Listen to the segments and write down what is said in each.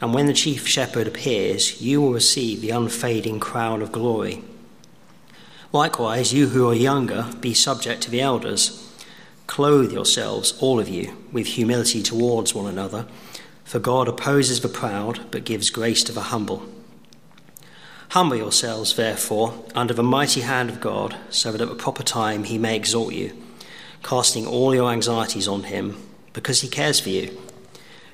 And when the chief shepherd appears, you will receive the unfading crown of glory. Likewise, you who are younger, be subject to the elders. Clothe yourselves, all of you, with humility towards one another, for God opposes the proud, but gives grace to the humble. Humble yourselves, therefore, under the mighty hand of God, so that at the proper time he may exalt you, casting all your anxieties on him, because he cares for you.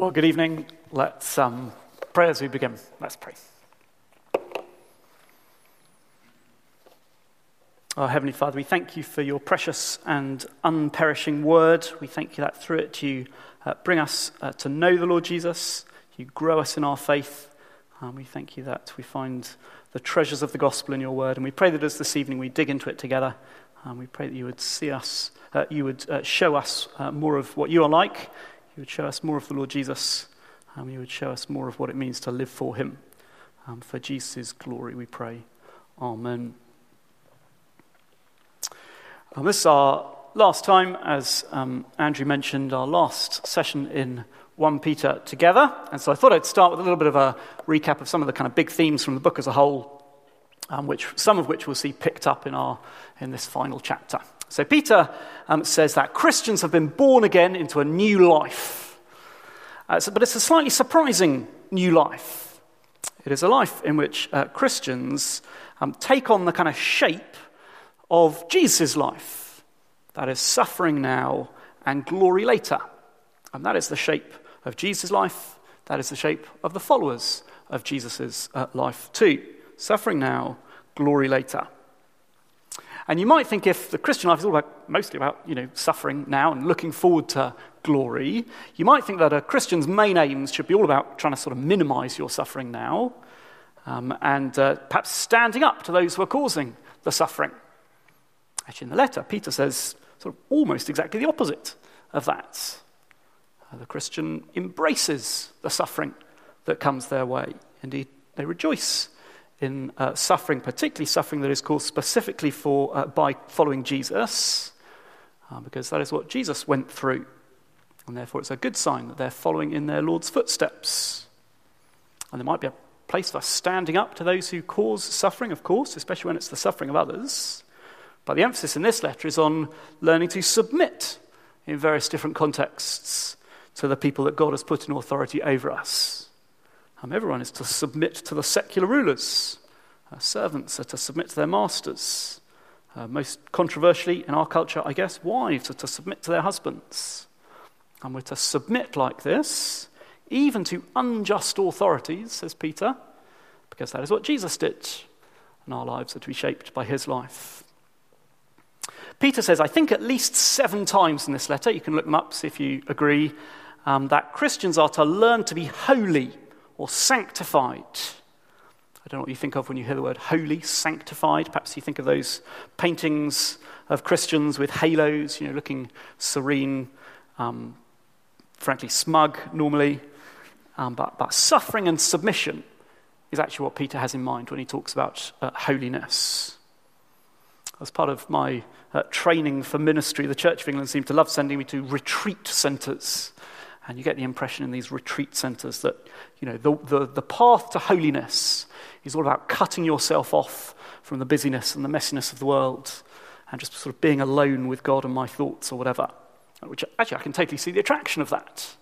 Well, good evening. Let's um, pray as we begin. Let's pray. Our Heavenly Father, we thank you for your precious and unperishing word. We thank you that through it you uh, bring us uh, to know the Lord Jesus, you grow us in our faith. Um, we thank you that we find the treasures of the gospel in your word. And we pray that as this evening we dig into it together, um, we pray that you would see us, uh, you would uh, show us uh, more of what you are like would show us more of the Lord Jesus. Um, he would show us more of what it means to live for him. Um, for Jesus' glory, we pray. Amen. Um, this is our last time, as um, Andrew mentioned, our last session in 1 Peter together. And so I thought I'd start with a little bit of a recap of some of the kind of big themes from the book as a whole, um, which, some of which we'll see picked up in, our, in this final chapter. So Peter um, says that Christians have been born again into a new life. Uh, so, but it's a slightly surprising new life. It is a life in which uh, Christians um, take on the kind of shape of Jesus' life. That is suffering now and glory later. And that is the shape of Jesus' life. That is the shape of the followers of Jesus' uh, life too. Suffering now, glory later. And you might think if the Christian life is all about, mostly about you know, suffering now and looking forward to glory, you might think that a Christian's main aims should be all about trying to sort of minimize your suffering now um, and uh, perhaps standing up to those who are causing the suffering. Actually, in the letter, Peter says sort of almost exactly the opposite of that. Uh, the Christian embraces the suffering that comes their way. Indeed, they rejoice in uh, suffering, particularly suffering that is caused specifically for, uh, by following Jesus, uh, because that is what Jesus went through. And therefore, it's a good sign that they're following in their Lord's footsteps. And there might be a place for standing up to those who cause suffering, of course, especially when it's the suffering of others. But the emphasis in this letter is on learning to submit in various different contexts to the people that God has put in authority over us. Um, everyone is to submit to the secular rulers. Uh, servants are to submit to their masters. Uh, most controversially in our culture, I guess, wives are to submit to their husbands. And we're to submit like this, even to unjust authorities, says Peter, because that is what Jesus did. And our lives are to be shaped by his life. Peter says, I think at least seven times in this letter, you can look them up, see if you agree, um, that Christians are to learn to be holy or sanctified. I don't know what you think of when you hear the word holy, sanctified. Perhaps you think of those paintings of Christians with halos, you know, looking serene, um, frankly smug normally. Um, but, but suffering and submission is actually what Peter has in mind when he talks about uh, holiness. As part of my uh, training for ministry, the Church of England seemed to love sending me to retreat centres. And you get the impression in these retreat centres that you know, the, the, the path to holiness is all about cutting yourself off from the busyness and the messiness of the world and just sort of being alone with God and my thoughts or whatever. Which actually, I can totally see the attraction of that.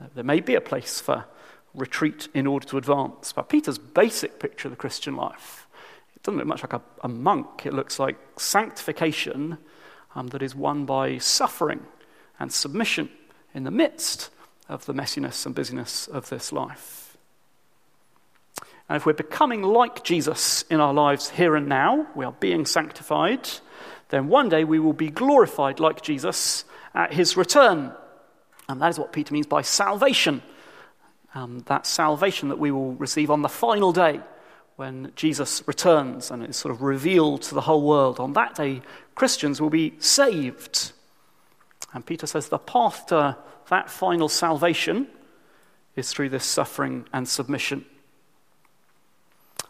Uh, there may be a place for retreat in order to advance. But Peter's basic picture of the Christian life, it doesn't look much like a, a monk. It looks like sanctification um, that is won by suffering and submission in the midst of the messiness and busyness of this life. And if we're becoming like Jesus in our lives here and now, we are being sanctified, then one day we will be glorified like Jesus at his return. And that is what Peter means by salvation um, that salvation that we will receive on the final day when Jesus returns and is sort of revealed to the whole world. On that day, Christians will be saved. And Peter says the path to that final salvation is through this suffering and submission.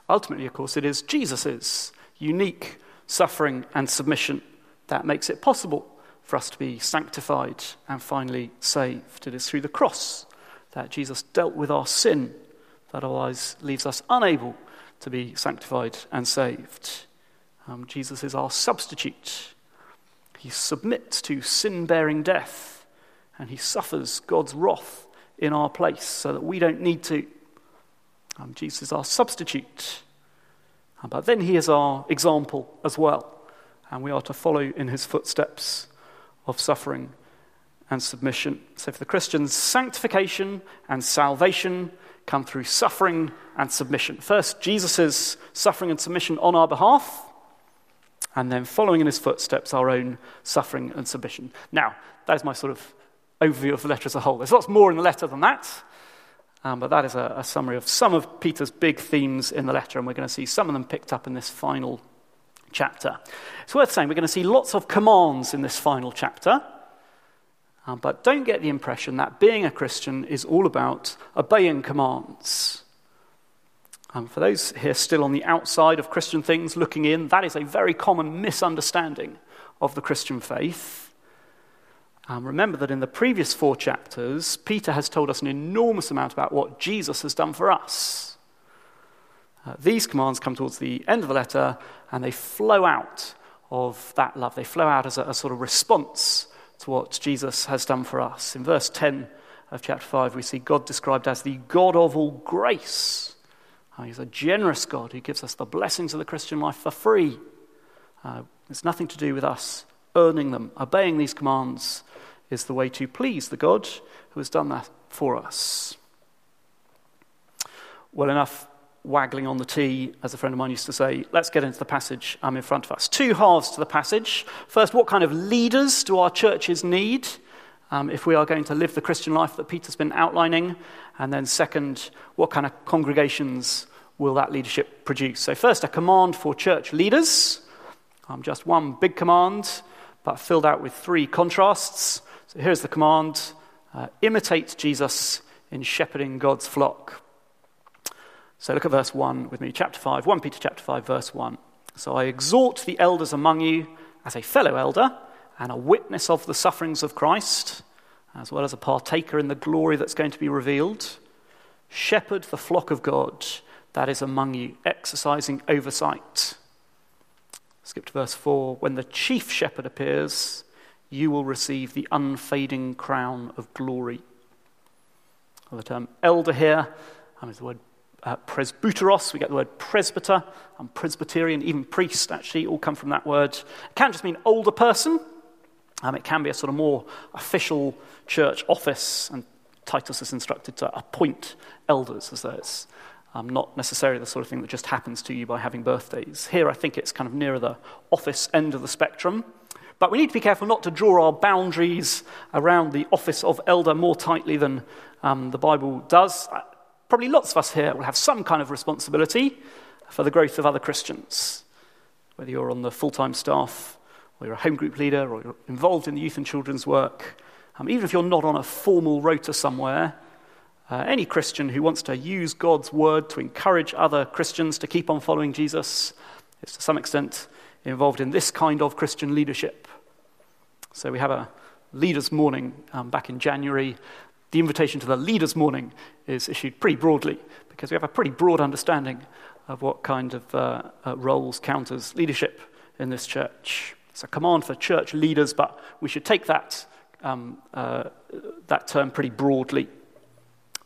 Ultimately, of course, it is Jesus' unique suffering and submission that makes it possible for us to be sanctified and finally saved. It is through the cross that Jesus dealt with our sin that otherwise leaves us unable to be sanctified and saved. Um, Jesus is our substitute. He submits to sin bearing death and he suffers God's wrath in our place so that we don't need to. Um, Jesus is our substitute. Uh, but then he is our example as well. And we are to follow in his footsteps of suffering and submission. So for the Christians, sanctification and salvation come through suffering and submission. First, Jesus' suffering and submission on our behalf, and then following in his footsteps, our own suffering and submission. Now, that is my sort of overview of the letter as a whole. There's lots more in the letter than that, um, but that is a, a summary of some of Peter's big themes in the letter, and we're going to see some of them picked up in this final chapter. It's worth saying we're going to see lots of commands in this final chapter. Um, but don't get the impression that being a Christian is all about obeying commands. Um, for those here still on the outside of Christian things looking in, that is a very common misunderstanding of the Christian faith. Um, remember that in the previous four chapters, Peter has told us an enormous amount about what Jesus has done for us. Uh, these commands come towards the end of the letter and they flow out of that love. They flow out as a, a sort of response to what Jesus has done for us. In verse 10 of chapter 5, we see God described as the God of all grace. Uh, he's a generous God who gives us the blessings of the Christian life for free. Uh, it's nothing to do with us earning them. Obeying these commands is the way to please the God who has done that for us. Well, enough waggling on the tee, as a friend of mine used to say. Let's get into the passage I'm in front of us. Two halves to the passage. First, what kind of leaders do our churches need um, if we are going to live the Christian life that Peter's been outlining? And then, second, what kind of congregations will that leadership produce? So, first, a command for church leaders. Um, just one big command, but filled out with three contrasts. So, here's the command uh, imitate Jesus in shepherding God's flock. So look at verse 1 with me, chapter 5, 1 Peter chapter 5, verse 1. So I exhort the elders among you as a fellow elder and a witness of the sufferings of Christ, as well as a partaker in the glory that's going to be revealed. Shepherd the flock of God that is among you, exercising oversight. Skip to verse 4. When the chief shepherd appears, you will receive the unfading crown of glory. Well, the term elder here, I mean, the word uh, presbyteros, we get the word presbyter, and Presbyterian, even priest, actually, all come from that word. It can't just mean older person. Um, it can be a sort of more official church office, and Titus is instructed to appoint elders, as though it's um, not necessarily the sort of thing that just happens to you by having birthdays. Here, I think it's kind of nearer the office end of the spectrum. But we need to be careful not to draw our boundaries around the office of elder more tightly than um, the Bible does probably lots of us here will have some kind of responsibility for the growth of other Christians, whether you're on the full time staff or you're a home group leader, or you're involved in the youth and children's work, um, even if you're not on a formal rota somewhere, uh, any Christian who wants to use God's word to encourage other Christians to keep on following Jesus is to some extent involved in this kind of Christian leadership. So we have a leaders' morning um, back in January. The invitation to the leaders' morning is issued pretty broadly because we have a pretty broad understanding of what kind of uh, uh, roles count as leadership in this church. It's a command for church leaders, but we should take that, um, uh, that term pretty broadly.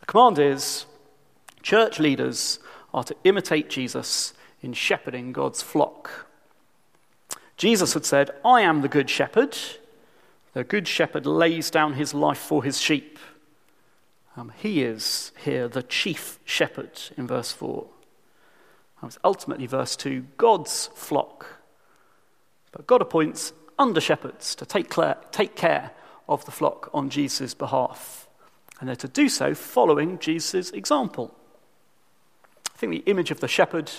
The command is church leaders are to imitate Jesus in shepherding God's flock. Jesus had said, I am the good shepherd. The good shepherd lays down his life for his sheep. Um, he is here the chief shepherd in verse 4. It's ultimately, verse 2, God's flock. But God appoints under shepherds to take, take care of the flock on Jesus' behalf. And they're to do so following Jesus' example. I think the image of the shepherd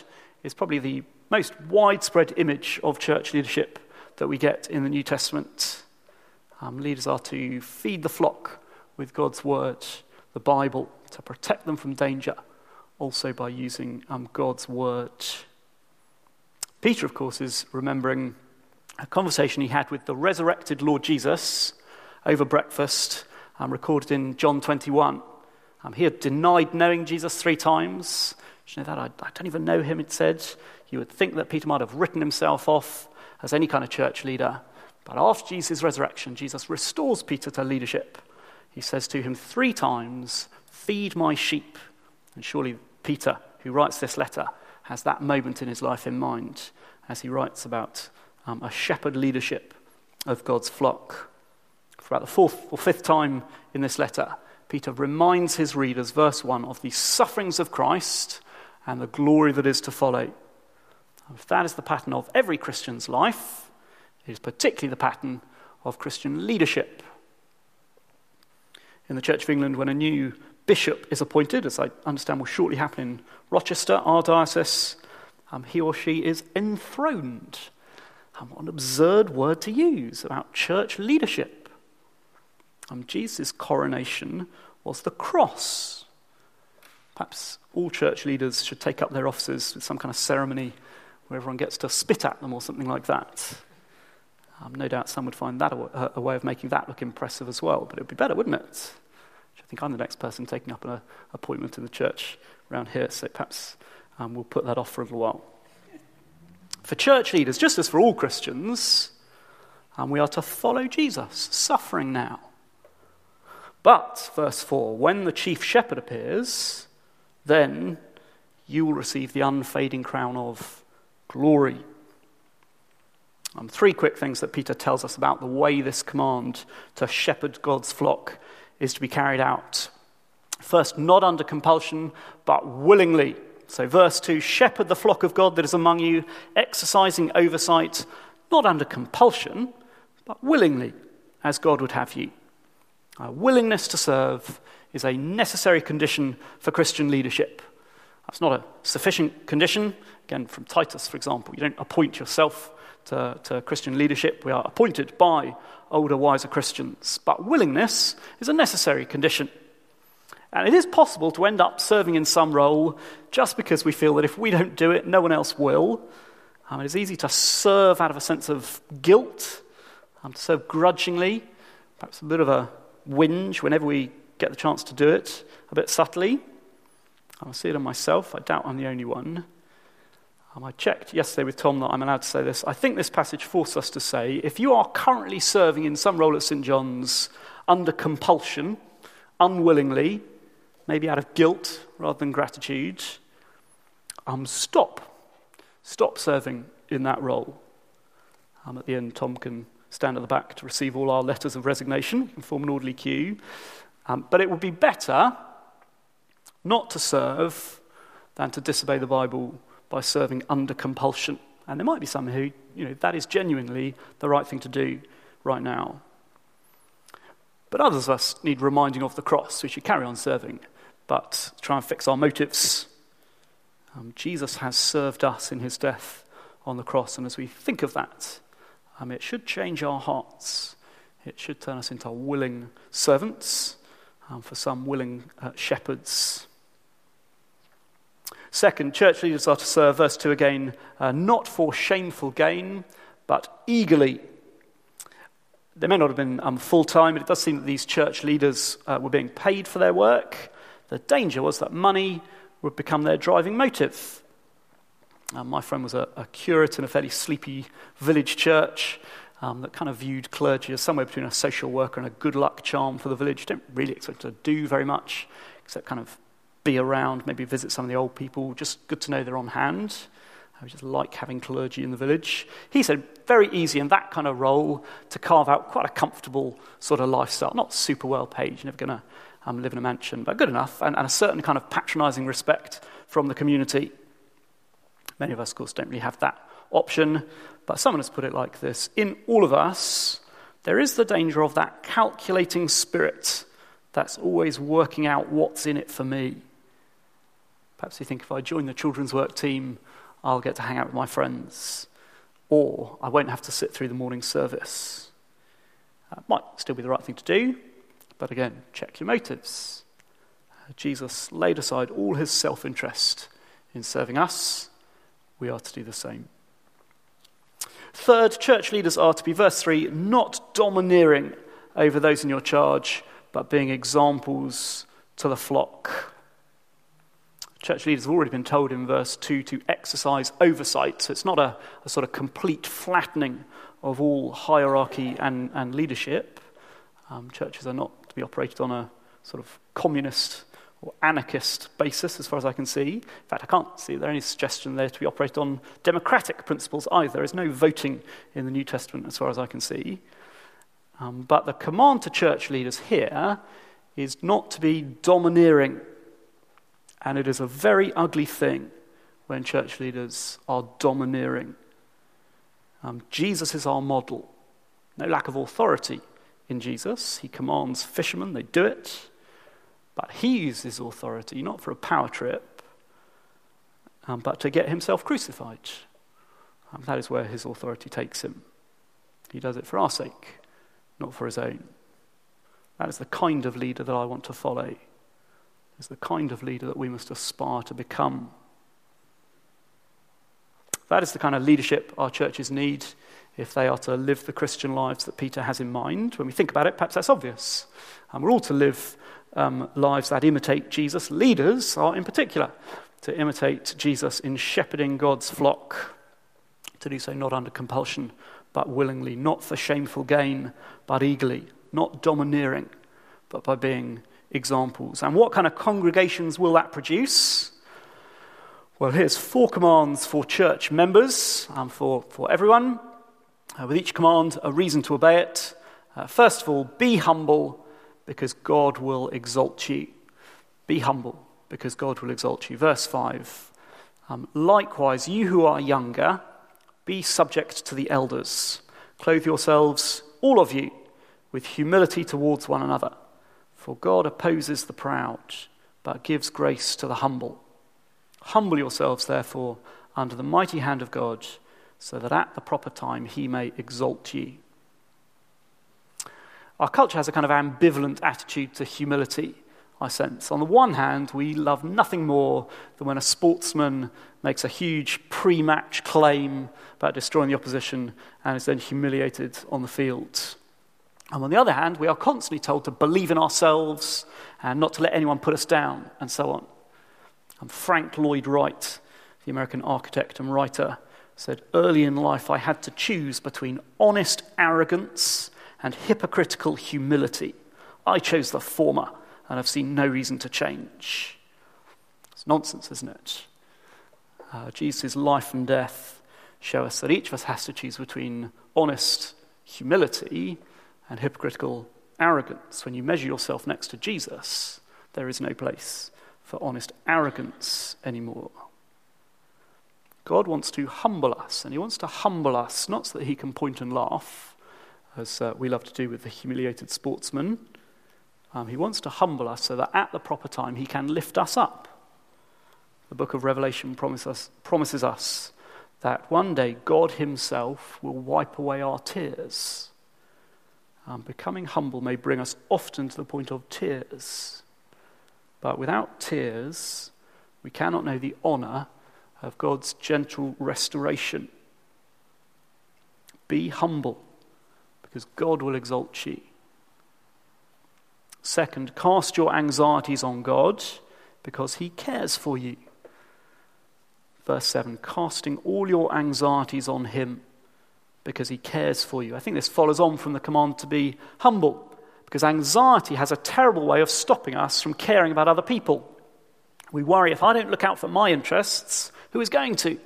is probably the most widespread image of church leadership that we get in the New Testament. Um, leaders are to feed the flock with God's word, the Bible, to protect them from danger, also by using um, God's word. Peter, of course, is remembering a conversation he had with the resurrected Lord Jesus over breakfast, um, recorded in John 21. Um, he had denied knowing Jesus three times. you know that? I, I don't even know him, it said. You would think that Peter might have written himself off as any kind of church leader. But after Jesus' resurrection, Jesus restores Peter to leadership. He says to him three times, Feed my sheep. And surely Peter, who writes this letter, has that moment in his life in mind as he writes about um, a shepherd leadership of God's flock. For about the fourth or fifth time in this letter, Peter reminds his readers, verse 1, of the sufferings of Christ and the glory that is to follow. If that is the pattern of every Christian's life, it is particularly the pattern of Christian leadership. In the Church of England, when a new bishop is appointed, as I understand will shortly happen in Rochester, our diocese, um, he or she is enthroned. Um, what an absurd word to use about church leadership. Um, Jesus' coronation was the cross. Perhaps all church leaders should take up their offices with some kind of ceremony where everyone gets to spit at them or something like that. Um, no doubt some would find that a, a, way of making that look impressive as well, but it would be better, wouldn't it? I think I'm the next person taking up an appointment in the church around here, so perhaps um, we'll put that off for a little while. For church leaders, just as for all Christians, um, we are to follow Jesus, suffering now. But, verse 4, when the chief shepherd appears, then you will receive the unfading crown of glory. Um, three quick things that Peter tells us about the way this command to shepherd God's flock is to be carried out. First, not under compulsion, but willingly. So, verse 2 shepherd the flock of God that is among you, exercising oversight, not under compulsion, but willingly, as God would have you. A willingness to serve is a necessary condition for Christian leadership. That's not a sufficient condition. Again, from Titus, for example, you don't appoint yourself to, to Christian leadership. We are appointed by older, wiser Christians. But willingness is a necessary condition. And it is possible to end up serving in some role just because we feel that if we don't do it, no one else will. Um, it is easy to serve out of a sense of guilt, um, to serve grudgingly, perhaps a bit of a whinge whenever we get the chance to do it, a bit subtly. I see it on myself. I doubt I'm the only one. Um, I checked yesterday with Tom that I'm allowed to say this. I think this passage forces us to say if you are currently serving in some role at St. John's under compulsion, unwillingly, maybe out of guilt rather than gratitude, um, stop. Stop serving in that role. Um, at the end, Tom can stand at the back to receive all our letters of resignation and form an orderly queue. Um, but it would be better not to serve than to disobey the Bible by serving under compulsion. And there might be some who, you know, that is genuinely the right thing to do right now. But others of us need reminding of the cross. We should carry on serving, but try and fix our motives. Um, Jesus has served us in his death on the cross, and as we think of that, Um, it should change our hearts. It should turn us into willing servants, um, for some, willing uh, shepherds. Second, church leaders are to serve, verse 2 again, uh, not for shameful gain, but eagerly. They may not have been um, full time, but it does seem that these church leaders uh, were being paid for their work. The danger was that money would become their driving motive. Uh, my friend was a, a, curate in a fairly sleepy village church um, that kind of viewed clergy as somewhere between a social worker and a good luck charm for the village. Don't really expect to do very much, except kind of be around, maybe visit some of the old people. Just good to know they're on hand. I just like having clergy in the village. He said, very easy in that kind of role to carve out quite a comfortable sort of lifestyle. Not super well paid, you're never going to um, live in a mansion, but good enough, and, and a certain kind of patronizing respect from the community. Many of us, of course, don't really have that option, but someone has put it like this In all of us, there is the danger of that calculating spirit that's always working out what's in it for me. Perhaps you think if I join the children's work team, I'll get to hang out with my friends, or I won't have to sit through the morning service. That might still be the right thing to do, but again, check your motives. Uh, Jesus laid aside all his self interest in serving us. We are to do the same. Third, church leaders are to be, verse 3, not domineering over those in your charge, but being examples to the flock. Church leaders have already been told in verse 2 to exercise oversight. So it's not a, a sort of complete flattening of all hierarchy and, and leadership. Um, churches are not to be operated on a sort of communist or anarchist basis, as far as I can see. In fact, I can't see there any suggestion there to be operated on democratic principles either. There is no voting in the New Testament, as far as I can see. Um, but the command to church leaders here is not to be domineering and it is a very ugly thing when church leaders are domineering. Um, Jesus is our model. No lack of authority in Jesus. He commands fishermen, they do it. But he uses authority not for a power trip, um, but to get himself crucified. Um, that is where his authority takes him. He does it for our sake, not for his own. That is the kind of leader that I want to follow is the kind of leader that we must aspire to become. That is the kind of leadership our churches need if they are to live the Christian lives that Peter has in mind. When we think about it, perhaps that's obvious. And we're all to live um, lives that imitate Jesus. Leaders are, in particular, to imitate Jesus in shepherding God's flock, to do so not under compulsion, but willingly, not for shameful gain, but eagerly, not domineering, but by being examples. And what kind of congregations will that produce? Well, here's four commands for church members and for, for everyone. Uh, with each command, a reason to obey it. Uh, first of all, be humble because God will exalt you. Be humble because God will exalt you. Verse 5 um, Likewise, you who are younger, be subject to the elders. Clothe yourselves, all of you, with humility towards one another. For God opposes the proud, but gives grace to the humble. Humble yourselves, therefore, under the mighty hand of God, so that at the proper time he may exalt you. Our culture has a kind of ambivalent attitude to humility, I sense. On the one hand, we love nothing more than when a sportsman makes a huge pre match claim about destroying the opposition and is then humiliated on the field. And on the other hand, we are constantly told to believe in ourselves and not to let anyone put us down, and so on. And Frank Lloyd Wright, the American architect and writer, said, Early in life, I had to choose between honest arrogance and hypocritical humility. I chose the former, and I've seen no reason to change. It's nonsense, isn't it? Uh, Jesus' life and death show us that each of us has to choose between honest humility and hypocritical arrogance. When you measure yourself next to Jesus, there is no place for honest arrogance anymore. God wants to humble us, and He wants to humble us not so that He can point and laugh, as uh, we love to do with the humiliated sportsman. Um, he wants to humble us so that at the proper time He can lift us up. The book of Revelation promises us, promises us that one day God Himself will wipe away our tears. Um, becoming humble may bring us often to the point of tears. But without tears, we cannot know the honor of God's gentle restoration. Be humble, because God will exalt you. Second, cast your anxieties on God, because He cares for you. Verse 7 casting all your anxieties on Him, because He cares for you. I think this follows on from the command to be humble, because anxiety has a terrible way of stopping us from caring about other people. We worry if I don't look out for my interests, who is going to?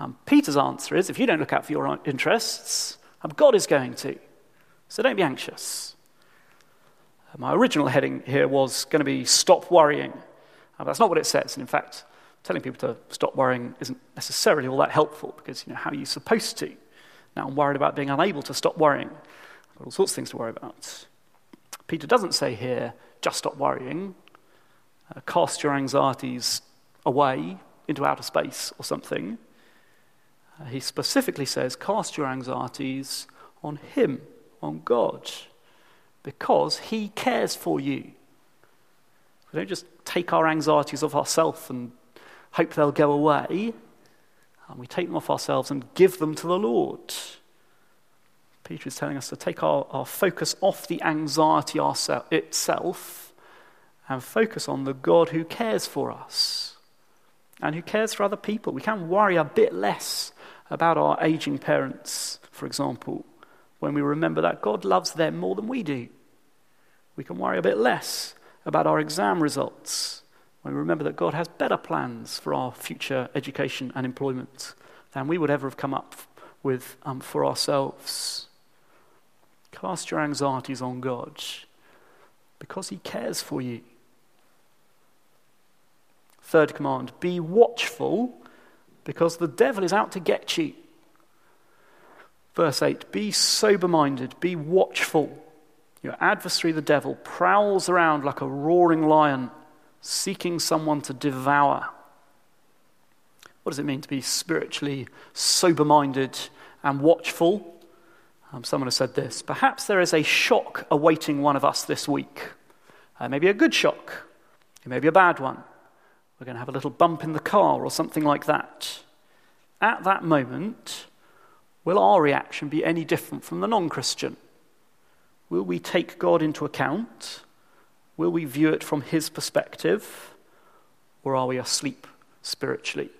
Um, Peter's answer is if you don't look out for your interests, um, God is going to. So don't be anxious. Uh, my original heading here was going to be stop worrying. Uh, that's not what it says. And in fact, telling people to stop worrying isn't necessarily all that helpful because, you know, how are you supposed to? Now I'm worried about being unable to stop worrying. I've got all sorts of things to worry about. Peter doesn't say here, just stop worrying, uh, cast your anxieties away into outer space or something. Uh, he specifically says, cast your anxieties on Him, on God, because He cares for you. We don't just take our anxieties off ourselves and hope they'll go away. And we take them off ourselves and give them to the Lord. Peter is telling us to take our, our focus off the anxiety ourse- itself and focus on the God who cares for us and who cares for other people. We can worry a bit less about our aging parents, for example, when we remember that God loves them more than we do. We can worry a bit less about our exam results when we remember that God has better plans for our future education and employment than we would ever have come up with um, for ourselves. Cast your anxieties on God because He cares for you. Third command be watchful because the devil is out to get you. Verse 8 Be sober minded, be watchful. Your adversary, the devil, prowls around like a roaring lion, seeking someone to devour. What does it mean to be spiritually sober minded and watchful? Um, someone has said this Perhaps there is a shock awaiting one of us this week. Uh, maybe a good shock, it may be a bad one. We're going to have a little bump in the car or something like that. At that moment, will our reaction be any different from the non Christian? Will we take God into account? Will we view it from His perspective? Or are we asleep spiritually?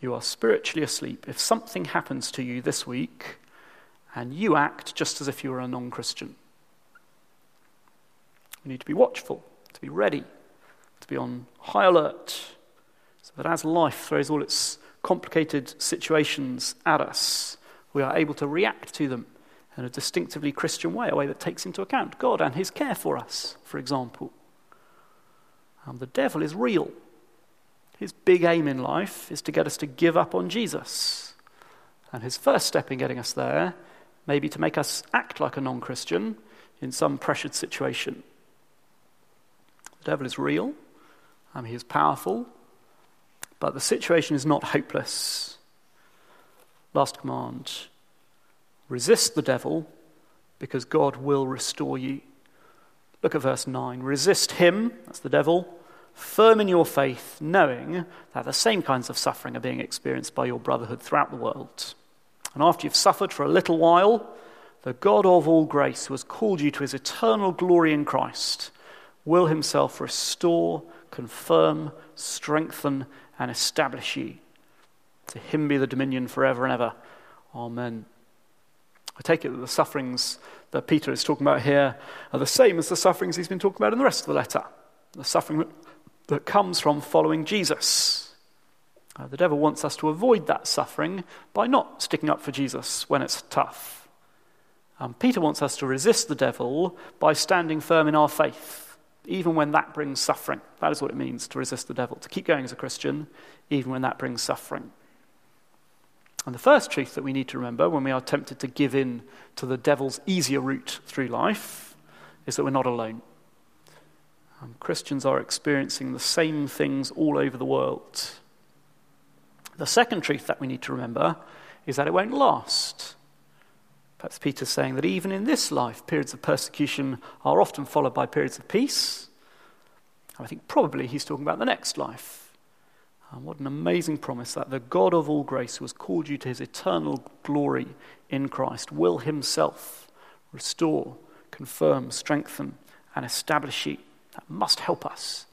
You are spiritually asleep if something happens to you this week and you act just as if you were a non Christian. We need to be watchful, to be ready to be on high alert, so that as life throws all its complicated situations at us, we are able to react to them in a distinctively Christian way, a way that takes into account God and His care for us, for example. Um, the devil is real. His big aim in life is to get us to give up on Jesus. And his first step in getting us there may be to make us act like a non Christian in some pressured situation. The devil is real. Um, he is powerful, but the situation is not hopeless. Last command resist the devil because God will restore you. Look at verse 9. Resist him, that's the devil, firm in your faith, knowing that the same kinds of suffering are being experienced by your brotherhood throughout the world. And after you've suffered for a little while, the God of all grace, who has called you to his eternal glory in Christ, will himself restore confirm, strengthen, and establish you. To him be the dominion forever and ever. Amen. I take it that the sufferings that Peter is talking about here are the same as the sufferings he's been talking about in the rest of the letter. The suffering that comes from following Jesus. Uh, the devil wants us to avoid that suffering by not sticking up for Jesus when it's tough. Um, Peter wants us to resist the devil by standing firm in our faith even when that brings suffering. That is what it means to resist the devil, to keep going as a Christian, even when that brings suffering. And the first truth that we need to remember when we are tempted to give in to the devil's easier route through life is that we're not alone. Christians are experiencing the same things all over the world. The second truth that we need to remember is that it won't last. Perhaps Peter's saying that even in this life, periods of persecution are often followed by periods of peace. I think probably he's talking about the next life. And what an amazing promise that the God of all grace, who has called you to his eternal glory in Christ, will himself restore, confirm, strengthen, and establish you. That must help us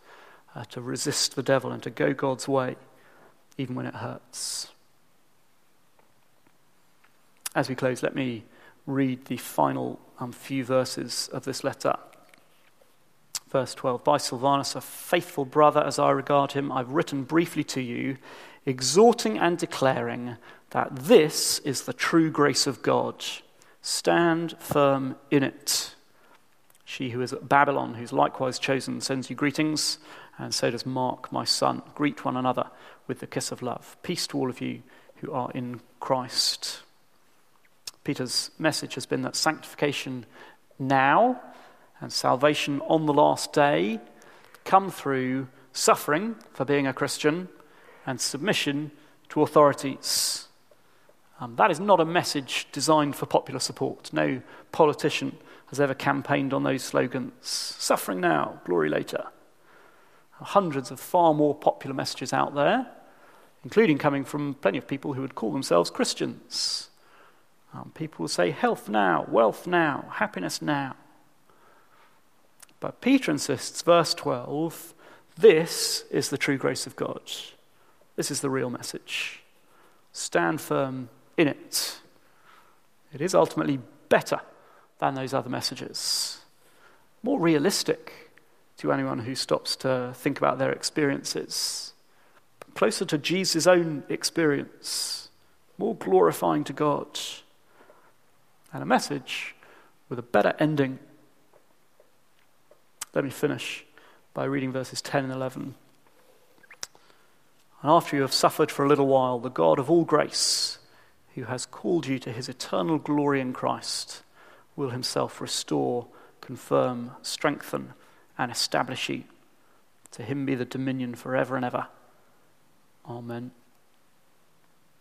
uh, to resist the devil and to go God's way, even when it hurts. As we close, let me read the final um, few verses of this letter. Verse 12 By Silvanus, a faithful brother as I regard him, I've written briefly to you, exhorting and declaring that this is the true grace of God. Stand firm in it. She who is at Babylon, who's likewise chosen, sends you greetings, and so does Mark, my son. Greet one another with the kiss of love. Peace to all of you who are in Christ. Peter's message has been that sanctification now and salvation on the last day come through suffering for being a Christian and submission to authorities. Um, that is not a message designed for popular support. No politician has ever campaigned on those slogans. Suffering now, glory later. Hundreds of far more popular messages out there, including coming from plenty of people who would call themselves Christians. Um, people will say health now, wealth now, happiness now. But Peter insists, verse 12, this is the true grace of God. This is the real message. Stand firm in it. It is ultimately better than those other messages, more realistic to anyone who stops to think about their experiences, closer to Jesus' own experience, more glorifying to God, and a message with a better ending let me finish by reading verses 10 and 11. And after you have suffered for a little while, the God of all grace, who has called you to his eternal glory in Christ, will himself restore, confirm, strengthen, and establish you. To him be the dominion forever and ever. Amen.